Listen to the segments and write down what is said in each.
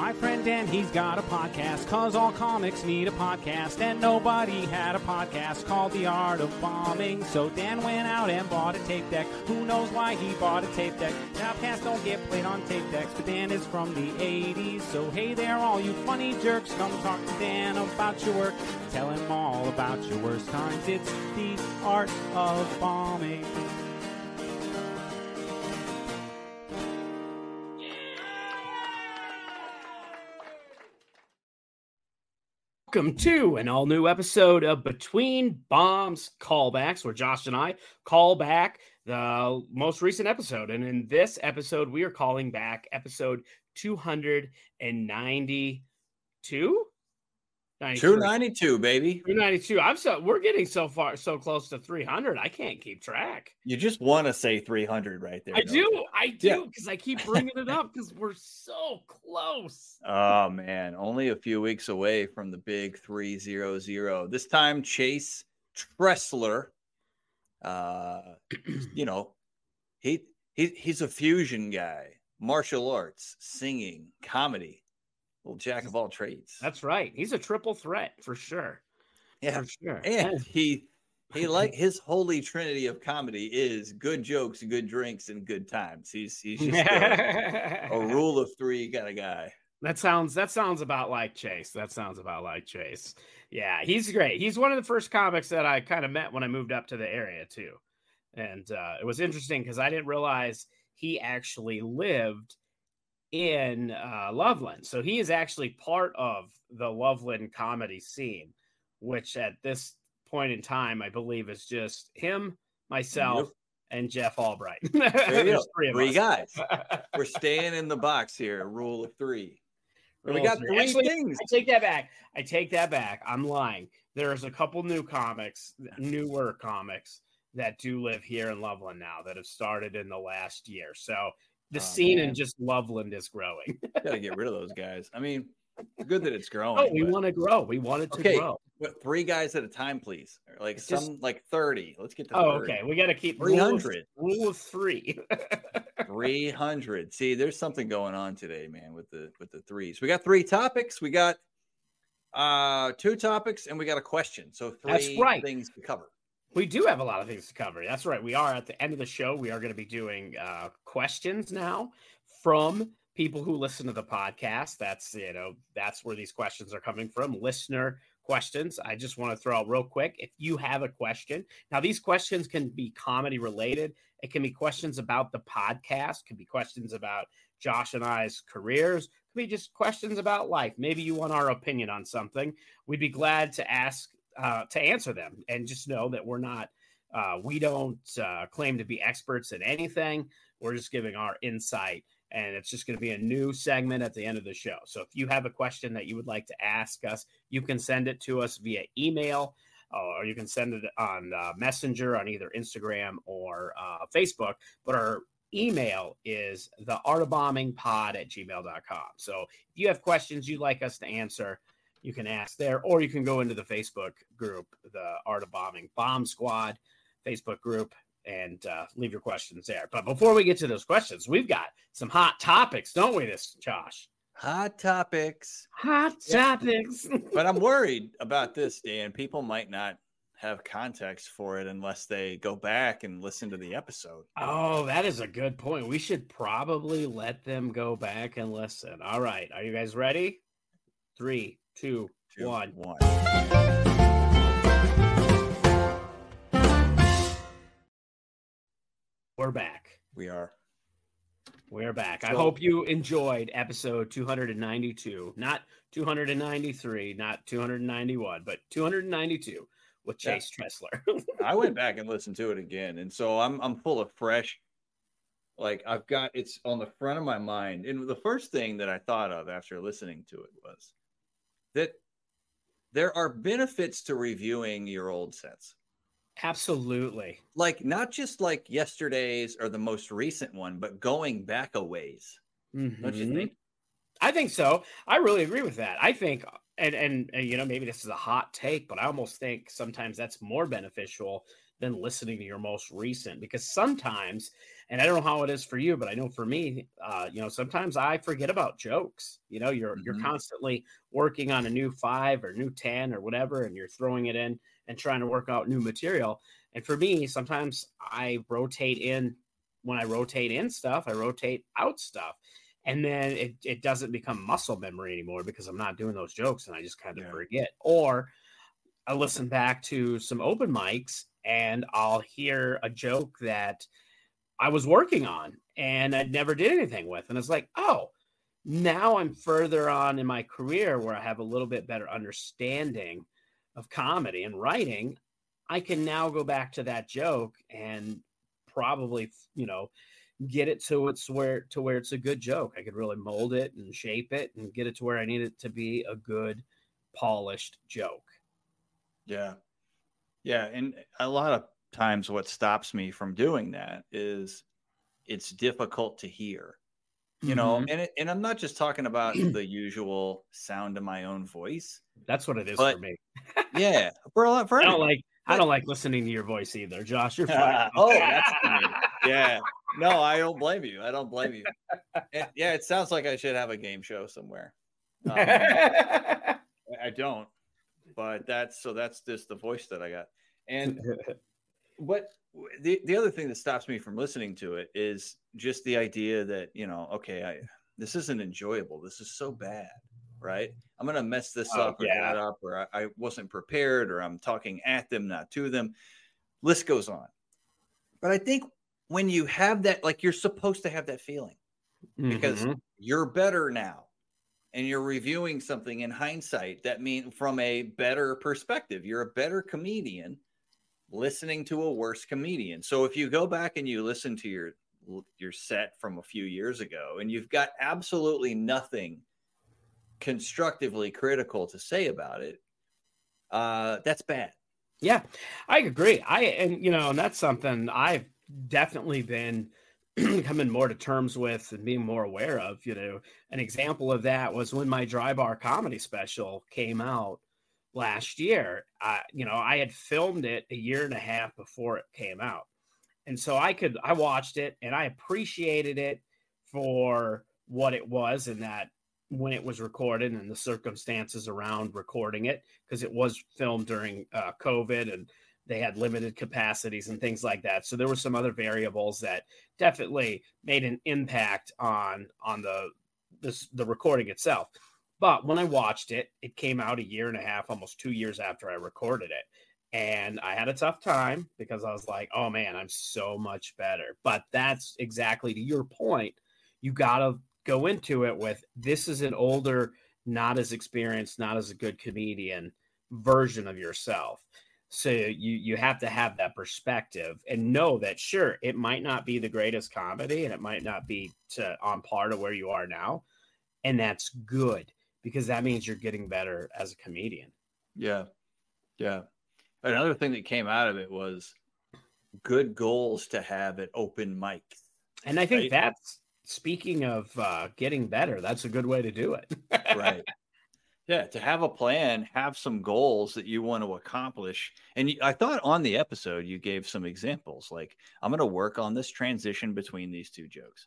My friend Dan, he's got a podcast, cause all comics need a podcast, and nobody had a podcast called The Art of Bombing. So Dan went out and bought a tape deck. Who knows why he bought a tape deck? Now cats don't get played on tape decks, but Dan is from the 80s. So hey there, all you funny jerks, come talk to Dan about your work. Tell him all about your worst times. It's The Art of Bombing. Welcome to an all new episode of Between Bombs Callbacks, where Josh and I call back the most recent episode. And in this episode, we are calling back episode 292. 292, baby. 292. I'm so we're getting so far so close to 300. I can't keep track. You just want to say 300 right there. I don't you? I do because I keep bringing it up because we're so close. Oh man, only a few weeks away from the big 300. This time Chase Tressler uh you know, he he he's a fusion guy, martial arts, singing, comedy. Little jack of all trades. That's right. He's a triple threat for sure. Yeah. For sure. And he he like his holy trinity of comedy is good jokes, good drinks, and good times. He's he's just a, a rule of three kind of guy. That sounds that sounds about like Chase. That sounds about like Chase. Yeah, he's great. He's one of the first comics that I kind of met when I moved up to the area too. And uh, it was interesting because I didn't realize he actually lived in uh, Loveland. So he is actually part of the Loveland comedy scene, which at this point in time, I believe is just him, myself, Yep. and Jeff Albright. There you three Three guys. We're staying in the box here. Rule of three. And we got three. three Actually, things. I take that back. I take that back. I'm lying. There's a couple new comics, newer comics that do live here in Loveland now that have started in the last year. So the Oh, scene in just Loveland is growing. Gotta get rid of those guys. I mean, good that it's growing. Oh, we but- want to grow. We want it to Okay, grow. but three guys at a time, please. Like It's some just- like 30. Let's get to Oh, 30. okay. We got to keep 300. Rule of three. 300. See, there's something going on today, man, with the with the threes. We got three topics. We got uh two topics and we got a question. So three right. things to cover. We do have a lot of things to cover. That's right. We are at the end of the show. We are going to be doing uh, questions now from people who listen to the podcast. That's you know that's where these questions are coming from. Listener questions. I just want to throw out real quick. If you have a question, now these questions can be comedy related. It can be questions about the podcast. Could be questions about Josh and I's careers. Could be just questions about life. Maybe you want our opinion on something. We'd be glad to ask uh, to answer them and just know that we're not uh, we don't uh, claim to be experts in anything we're just giving our insight and it's just going to be a new segment at the end of the show so if you have a question that you would like to ask us you can send it to us via email or you can send it on uh, Messenger on either Instagram or uh, Facebook. But our email is the art of bombing pod at gmail.com. So if you have questions you'd like us to answer, you can ask there, or you can go into the Facebook group, the Art of Bombing Bomb Squad Facebook group, and uh, leave your questions there. But before we get to those questions, we've got some hot topics, don't we, this Josh? Hot topics. Hot Yeah. topics. But I'm worried about this, Dan. People might not have context for it unless they go back and listen to the episode. oh, that is a good point. We should probably let them go back and listen. All right. Are you guys ready? Three, two, Two, one. one. We're back. We are. We're back. I hope you enjoyed episode 292, not 293, not 291, but 292 with Yeah. Chase Tressler. I went back and listened to it again, and so I'm I'm full of fresh. Like I've got it's on the front of my mind, and the first thing that I thought of after listening to it was that there are benefits to reviewing your old sets. Absolutely. Like not just like yesterday's or the most recent one, but going back a ways. Don't you Mhm. think? I think so. I really agree with that. I think, and, and and you know, maybe this is a hot take, but I almost think sometimes that's more beneficial than listening to your most recent because sometimes, and I don't know how it is for you, but I know for me, uh, you know, sometimes I forget about jokes. You know, you're you're Mhm. constantly working on a new five or new ten or whatever, and you're throwing it in and trying to work out new material. And for me, sometimes I rotate in when I rotate in stuff, I rotate out stuff and then it, it doesn't become muscle memory anymore because I'm not doing those jokes and I just kind of Yeah. forget. Or I listen back to some open mics and I'll hear a joke that I was working on and I never did anything with. And it's like, oh, now I'm further on in my career where I have a little bit better understanding of comedy and writing. I can now go back to that joke and probably, you know, get it to it's where to where it's a good joke. I could really mold it and shape it and get it to where I need it to be a good polished joke. Yeah. Yeah. And a lot of times what stops me from doing that is it's difficult to hear. You know, Mhm. and it, and I'm not just talking about the usual sound of my own voice. that's what it is for me. Yeah, for a lot for I don't like I don't like listening to your voice either, Josh. You're fine. oh, that's me. yeah. No, I don't blame you. I don't blame you. And, yeah, it sounds like I should have a game show somewhere. Um, I don't, but that's so that's just the voice that I got. And what the the other thing that stops me from listening to it is just the idea that you know, okay, I this isn't enjoyable. This is so bad, right? I'm gonna mess this Oh, up or yeah. that up, or I, I wasn't prepared, or I'm talking at them, not to them. List goes on. But I think when you have that, like you're supposed to have that feeling because Mhm. you're better now and you're reviewing something in hindsight that mean from a better perspective you're a better comedian listening to a worse comedian so if you go back and you listen to your your set from a few years ago and you've got absolutely nothing constructively critical to say about it uh that's bad Yeah, I agree. I and you know, and that's something I've definitely been coming more to terms with and being more aware of. You know, an example of that was when my dry bar comedy special came out last year. I, you know, I had filmed it a year and a half before it came out, and so I could I watched it and I appreciated it for what it was and that when it was recorded and the circumstances around recording it because it was filmed during uh, COVID and they had limited capacities and things like that. So there were some other variables that definitely made an impact on on the this the recording itself. But when I watched it, it came out a year and a half, almost two years after I recorded it. And I had a tough time because I was like, oh man, I'm so much better. But that's exactly to your point. You got to go into it with this is an older, not as experienced, not as a good comedian version of yourself. So you you have to have that perspective and know that sure it might not be the greatest comedy and it might not be to on par to where you are now, and that's good because that means you're getting better as a comedian. Yeah. Yeah. Another thing that came out of it was good goals to have at open mic. And I think Right. that's speaking of uh, getting better. That's a good way to do it. right yeah to have a plan have some goals that you want to accomplish and i thought on the episode you gave some examples like i'm going to work on this transition between these two jokes.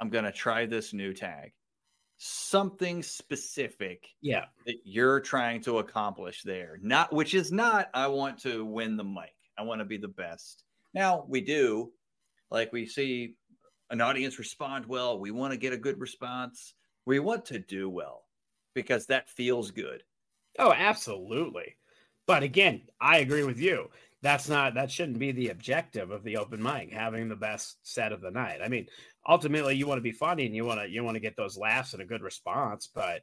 I'm going to try this new tag. Something specific yeah. that you're trying to accomplish there not which is not i want to win the mic. I want to be the best. Now we do like we see an audience respond well we want to get a good response we want to do well because that feels good Oh, absolutely. But again, I agree with you. That's not that shouldn't be the objective of the open mic, having the best set of the night. I mean, ultimately you want to be funny and you want to you want to get those laughs and a good response, but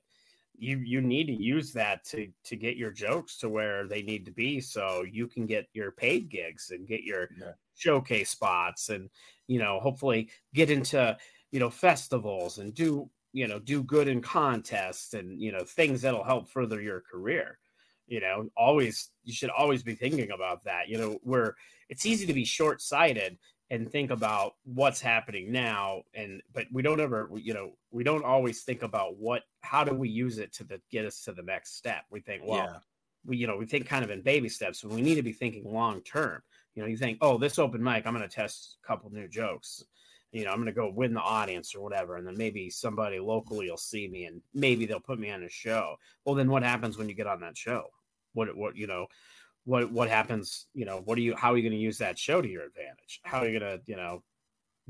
you you need to use that to to get your jokes to where they need to be so you can get your paid gigs and get your Yeah. showcase spots and you know hopefully get into you know festivals and do you know do good in contests and you know things that'll help further your career you know always you should always be thinking about that you know where it's easy to be short-sighted and think about what's happening now and but we don't ever you know we don't always think about what how do we use it to the, get us to the next step? We think well yeah. we you know we think kind of in baby steps and we need to be thinking long term you know you think oh this open mic i'm going to test a couple new jokes you know i'm going to go win the audience or whatever and then maybe somebody locally will see me and maybe they'll put me on a show. Well then what happens when you get on that show? What what you know what what happens you know what are you how are you going to use that show to your advantage? How are you going to you know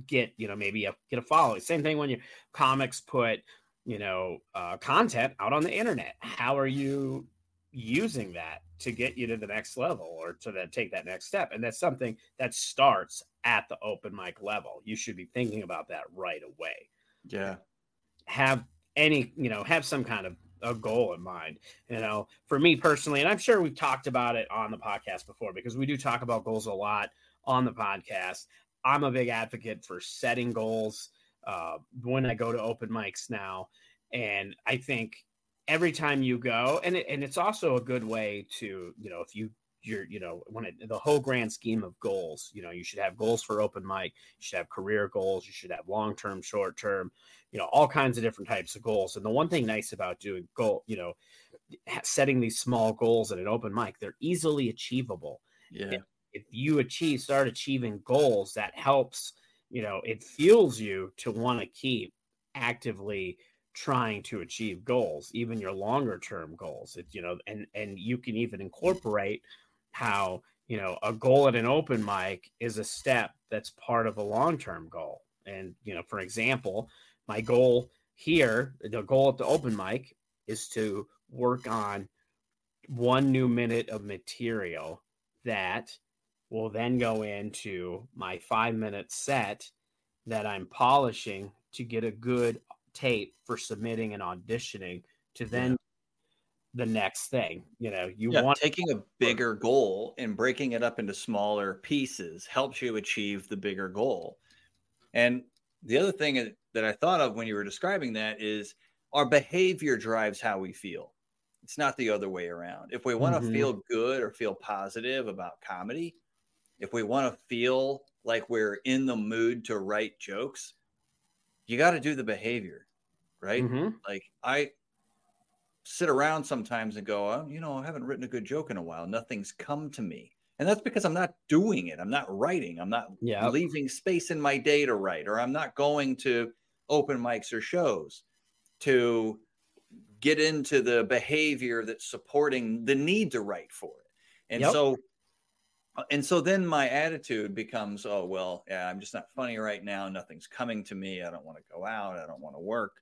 get you know maybe a, get a following? Same thing when your comics put you know uh, content out on the internet. How are you using that to get you to the next level or to then take that next step. And that's something that starts at the open mic level. You should be thinking about that right away. Yeah. Have any you know have some kind of a goal in mind you know. For me personally and i'm sure we've talked about it on the podcast before because we do talk about goals a lot on the podcast. I'm a big advocate for setting goals uh, when i go to open mics now. And i think every time you go and it, and it's also a good way to you know if you you're you know when it, the whole grand scheme of goals you know you should have goals for open mic you should have career goals you should have long term short term you know all kinds of different types of goals. And the one thing nice about doing goal you know setting these small goals at an open mic they're easily achievable. Yeah. If you achieve start achieving goals that helps you know it fuels you to want to keep actively trying to achieve goals even your longer term goals it, you know and and you can even incorporate how you know a goal at an open mic is a step that's part of a long term goal. And you know for example my goal here the goal at the open mic is to work on one new minute of material that will then go into my five minute set that I'm polishing to get a good tape for submitting and auditioning to then the next thing. You know, you yeah, want taking a bigger goal and breaking it up into smaller pieces helps you achieve the bigger goal. And the other thing that I thought of when you were describing that is our behavior drives how we feel. It's not the other way around. If we want to Mhm. feel good or feel positive about comedy, if we want to feel like we're in the mood to write jokes, you got to do the behavior, right? Mhm. Like I sit around sometimes and go, oh, you know, I haven't written a good joke in a while. Nothing's come to me. And that's because I'm not doing it. I'm not writing. I'm not Yeah. leaving space in my day to write, or I'm not going to open mics or shows to get into the behavior that's supporting the need to write for it. And Yep. so Uh, and so then my attitude becomes, oh well, yeah, I'm just not funny right now. Nothing's coming to me. I don't want to go out. I don't want to work.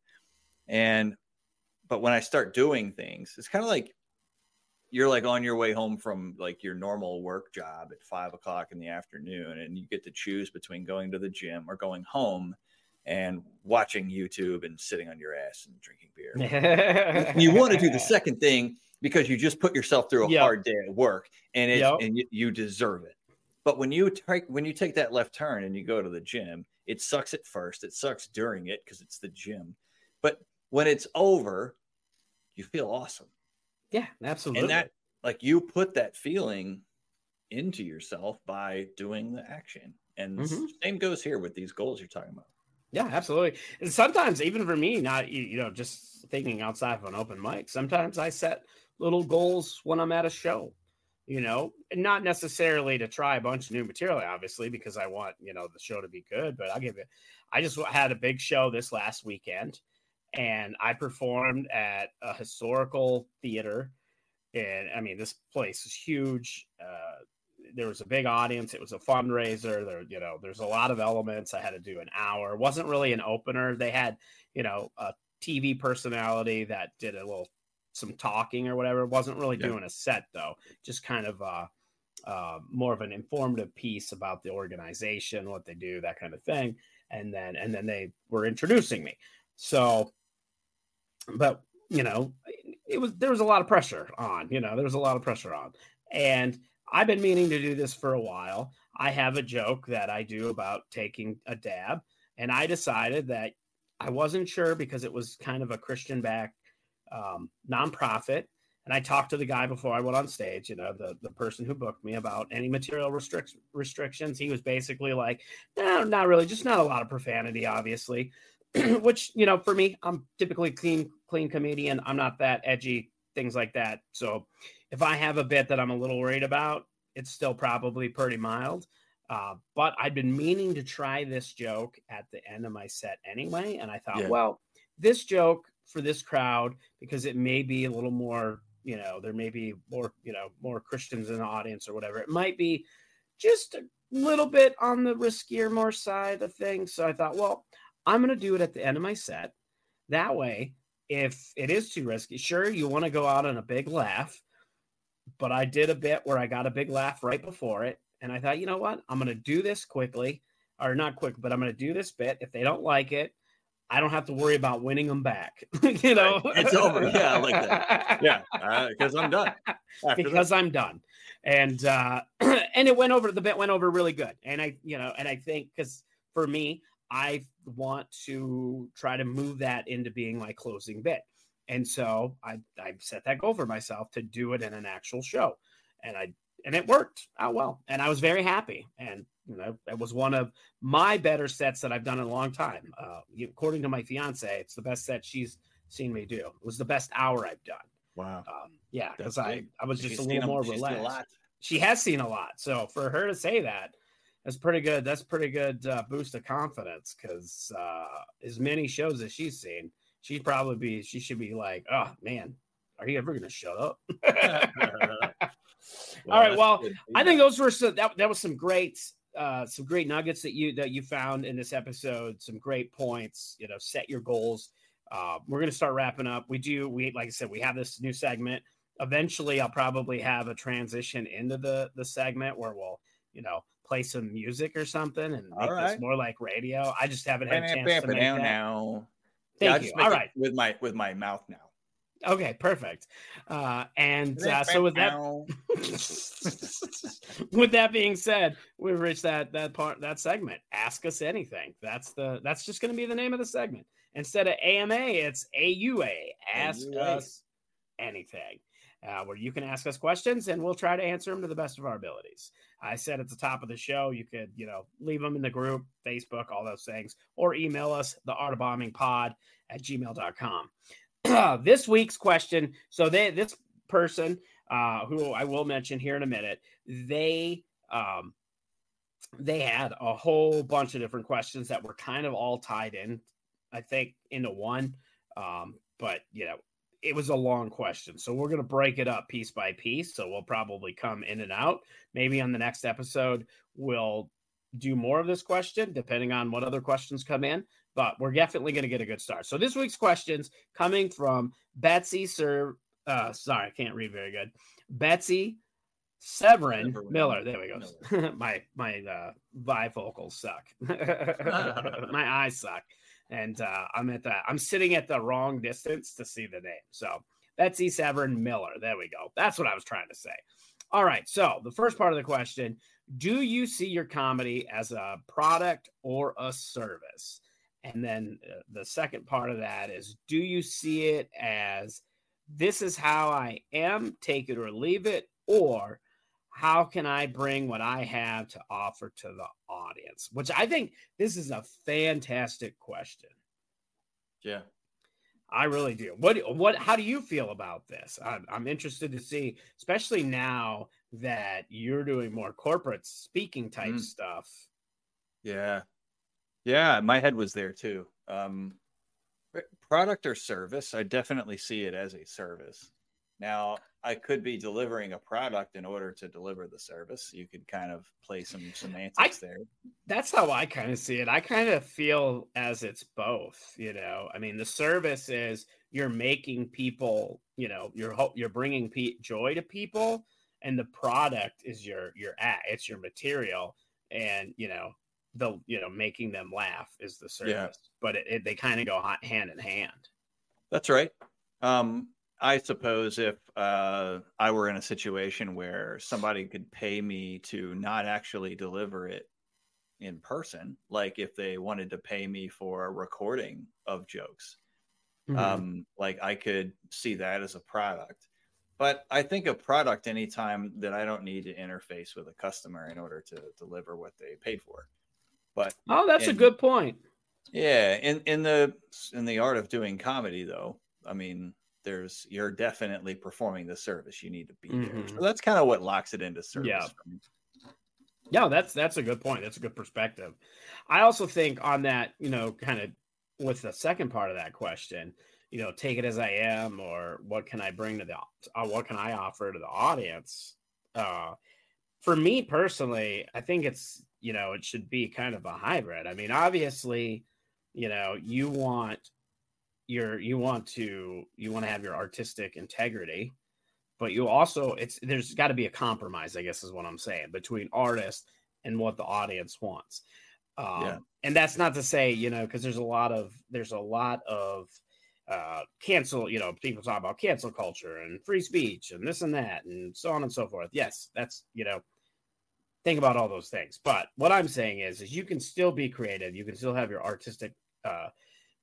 And but when I start doing things, it's kind of like you're like on your way home from like your normal work job at five o'clock in the afternoon, and you get to choose between going to the gym or going home and watching YouTube and sitting on your ass and drinking beer. you want to do the second thing because you just put yourself through a Yep. hard day at work and it Yep. and you, deserve it. But when you take when you take that left turn and you go to the gym, it sucks at first. It sucks during it because it's the gym. But when it's over, you feel awesome. Yeah, absolutely. And that like you put that feeling into yourself by doing the action. And Mhm. same goes here with these goals you're talking about. Yeah, absolutely. And sometimes, even for me, not you know, just thinking outside of an open mic. Sometimes I set little goals when I'm at a show. You know, and not necessarily to try a bunch of new material, obviously, because I want you know the show to be good. But I'll give it. I just had a big show this last weekend, and I performed at a historical theater. And I mean, this place is huge. Uh, there was a big audience. It was a fundraiser. There, you know, there's a lot of elements. I had to do an hour. It wasn't really an opener. They had, you know, a TV personality that did a little some talking or whatever. It wasn't really Yeah. doing a set though. Just kind of uh, uh, more of an informative piece about the organization, what they do, that kind of thing. And then and then they were introducing me. So, but you know, it was there was a lot of pressure on. You know, there was a lot of pressure on, and I've been meaning to do this for a while. I have a joke that I do about taking a dab, and I decided that I wasn't sure because it was kind of a Christian back um, nonprofit. And I talked to the guy before I went on stage, you know, the, the person who booked me about any material restrict- restrictions. He was basically like, no, not really, just not a lot of profanity, obviously. Which, you know, for me, I'm typically clean, clean comedian. I'm not that edgy, things like that. So if I have a bit that I'm a little worried about, it's still probably pretty mild. Uh, but I'd been meaning to try this joke at the end of my set anyway. And I thought, Yeah. well, this joke for this crowd, because it may be a little more, you know, there may be more, you know, more Christians in the audience or whatever. It might be just a little bit on the riskier, more side of things. So I thought, well, I'm going to do it at the end of my set. That way, if it is too risky, sure, you want to go out on a big laugh, but I did a bit where I got a big laugh right before it. And I thought, you know what? I'm going to do this quickly, or not quick, but I'm going to do this bit. If they don't like it, I don't have to worry about winning them back. you know, It's over. Yeah, I like that. Yeah, because I'm done. After because I'm done. And uh and it went over the bit went over really good. And I, you know, and I think because for me, I want to try to move that into being my closing bit. And so I I set that goal for myself to do it in an actual show. And I and it worked out well. And I was very happy. And you know, it was one of my better sets that I've done in a long time. Uh, according to my fiance, it's the best set she's seen me do. It was the best hour I've done. wow. Um, yeah, because I. I was She's just a little more she's seen relaxed. She has seen a lot, so for her to say that, that's pretty good. That's pretty good uh, boost of confidence. Because uh, as many shows as she's seen, she'd probably be. She should be like, "Oh man, are you ever going to shut up?" All right, well, good. I think those were some, that, that was some great uh some great nuggets that you that you found in this episode some great points you know set your goals. Uh we're gonna start wrapping up. We do we like i said we have this new segment. Eventually i'll probably have a transition into the the segment where we'll you know play some music or something and make All this more like radio. I just haven't had a chance to make Now, that. now. thank I'll you. all right. with my with my mouth now. Okay perfect uh and uh, so with that with that being said, we've reached that that part that segment. Ask us anything. That's the that's just going to be the name of the segment. Instead of AMA, it's AUA. Ask AUA. us anything. Uh, where you can ask us questions and we'll try to answer them to the best of our abilities. I said at the top of the show, you could, you know, leave them in the group, Facebook, all those things, or email us, the art of bombing pod at gmail.com. this week's question. So they this person uh, who I will mention here in a minute, they um, they had a whole bunch of different questions that were kind of all tied in, I think, into one. Um, but you know, it was a long question, so we're gonna break it up piece by piece. So we'll probably come in and out. Maybe on the next episode, we'll do more of this question, depending on what other questions come in. But we're definitely going to get a good start. So this week's questions coming from Betsy Sir. Uh, sorry, I can't read very good. Betsy Severin Miller. There we go. my my uh, bifocals suck. my eyes suck, and uh, I'm at the I'm sitting at the wrong distance to see the name. So Betsy Severin Miller. There we go. That's what I was trying to say. All right. So the first part of the question: Do you see your comedy as a product or a service? And then uh, the second part of that is: Do you see it as this is how I am, take it or leave it, or how can I bring what I have to offer to the audience? Which I think this is a fantastic question. Yeah. I really do. What what how do you feel about this? I'm, I'm interested to see, especially now that you're doing more corporate speaking type Mm. stuff. Yeah. Yeah, my head was there too. Um product or service, I definitely see it as a service. Now, I could be delivering a product in order to deliver the service. You could kind of play some semantics there. That's how I kind of see it. I kind of feel as it's both, you know. I mean, the service is you're making people, you know, you're you're bringing pe- joy to people and the product is your your at it's your material and, you know, the you know, making them laugh is the service. Yeah. But it, it, they kind of go ha- hand in hand. That's right. Um, I suppose if uh, I were in a situation where somebody could pay me to not actually deliver it in person, like if they wanted to pay me for a recording of jokes, Mm-hmm. um, like I could see that as a product. But I think a product anytime that I don't need to interface with a customer in order to deliver what they paid for. But oh, that's a good point. yeah, in in the in the art of doing comedy, though, I mean, there's you're definitely performing the service. You need to be there. Mhm. So that's kind of what locks it into service. Yeah. Yeah, that's that's a good point. That's a good perspective. I also think on that, you know, kind of with the second part of that question, you know, take it as I am, or what can I bring to the, uh, what can I offer to the audience? Uh, for me personally, I think it's you know it should be kind of a hybrid. I mean, obviously, you know, you want your you want to you want to have your artistic integrity but you also it's there's got to be a compromise i guess is what i'm saying between artist and what the audience wants um, Yeah. and that's not to say you know because there's a lot of there's a lot of uh cancel you know people talk about cancel culture and free speech and this and that and so on and so forth yes that's you know think about all those things but what i'm saying is is you can still be creative you can still have your artistic uh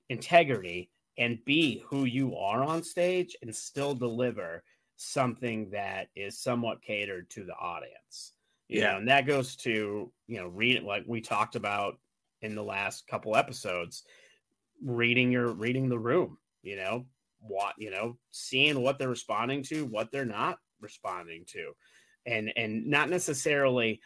integrity and be who you are on stage and still deliver something that is somewhat catered to the audience. You Yeah. know, and that goes to, you know, read like we talked about in the last couple episodes, reading your reading the room, you know, what, you know, seeing what they're responding to, what they're not responding to. And and not necessarily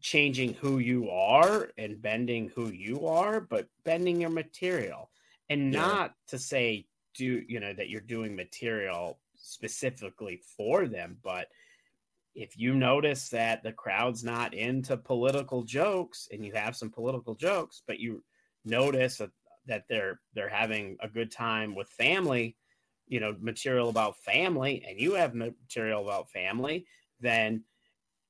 changing who you are and bending who you are, but bending your material. And Yeah. not to say do you know that you're doing material specifically for them, but if you notice that the crowd's not into political jokes and you have some political jokes, but you notice that, that they're they're having a good time with family, you know, material about family, and you have material about family, then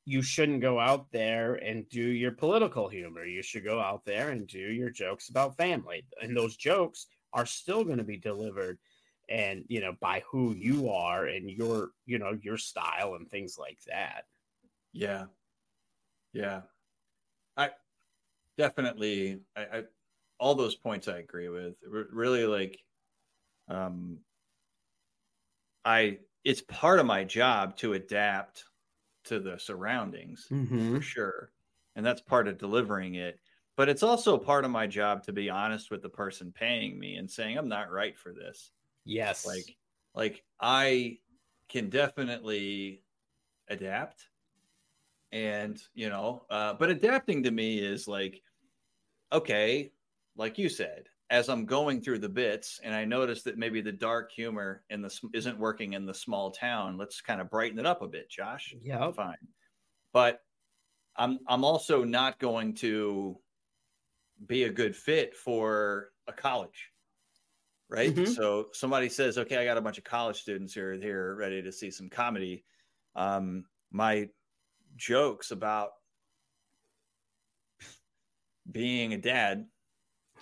you shouldn't go out there and do your political humor. You should go out there and do your jokes about family. And those jokes are still going to be delivered and you know by who you are and your you know your style and things like that Yeah. Yeah. I definitely I, I all those points I agree with. R- really like um I it's part of my job to adapt to the surroundings mm-hmm. for sure. And that's part of delivering it. But it's also part of my job to be honest with the person paying me and saying I'm not right for this yes like like i can definitely adapt and you know uh, but adapting to me is like okay like you said as i'm going through the bits and i notice that maybe the dark humor in the isn't working in the small town let's kind of brighten it up a bit josh. Yeah fine. But i'm i'm also not going to be a good fit for a college right? Mhm. so somebody says okay i got a bunch of college students here here ready to see some comedy. Um my jokes about being a dad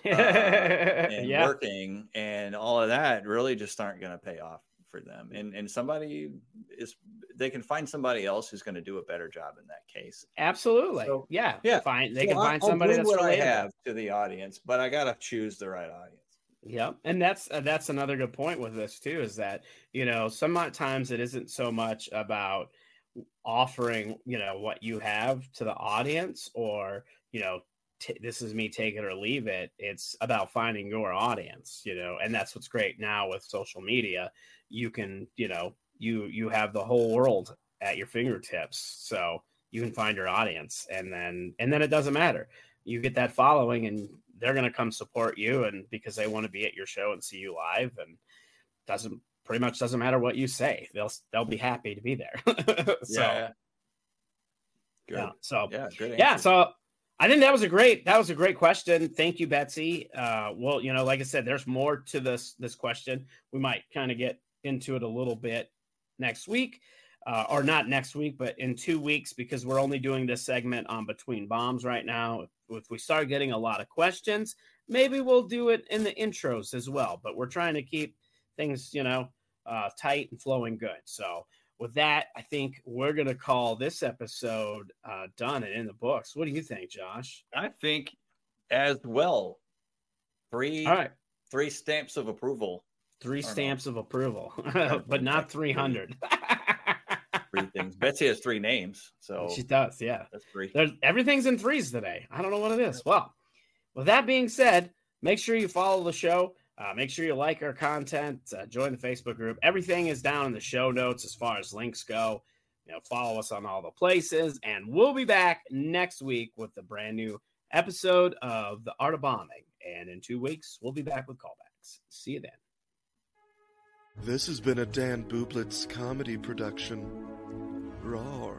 uh, and yeah. working and all of that really just aren't going to pay off for them and and somebody is they can find somebody else who's going to do a better job in that case. Absolutely. So- yeah yeah. find they So can I- find somebody that's what i have to the audience but i got to choose the right audience. Yep, and that's uh, that's another good point with this too is that you know sometimes it isn't so much about offering, you know, what you have to the audience or, you know, t- this is me take it or leave it. It's about finding your audience, you know, and that's what's great now with social media. You can, you know, you you have the whole world at your fingertips. So you can find your audience and then and then it doesn't matter. You get that following and they're going to come support you and because they want to be at your show and see you live and doesn't pretty much doesn't matter what you say. They'll they'll be happy to be there. so yeah. Good. yeah. So Yeah, good. yeah so i think that was a great that was a great question. Thank you betsy. Uh well you know like i said there's more to this this question. We might kind of get into it a little bit next week uh, or not next week but in two weeks because we're only doing this segment on between bombs right now. If, we start getting a lot of questions maybe we'll do it in the intros as well but we're trying to keep things you know uh, tight and flowing good. So with that, I think we're going to call this episode uh, done and in the books. What do you think, Josh? I think as well. Three All right. three stamps of approval. Three no. stamps of approval, but not 300. Three things. Betsy has three names, so she does. Yeah. that's three. There's, everything's in threes today. I don't know what it is. Well, with that being said, make sure you follow the show. Uh, make sure you like our content. Uh, join the Facebook group. Everything is down in the show notes as far as links go. You know, follow us on all the places, and we'll be back next week with a brand new episode of the Art of Bombing. And in two weeks, we'll be back with callbacks. See you then. This has been a Dan Bublitz comedy production. Roar.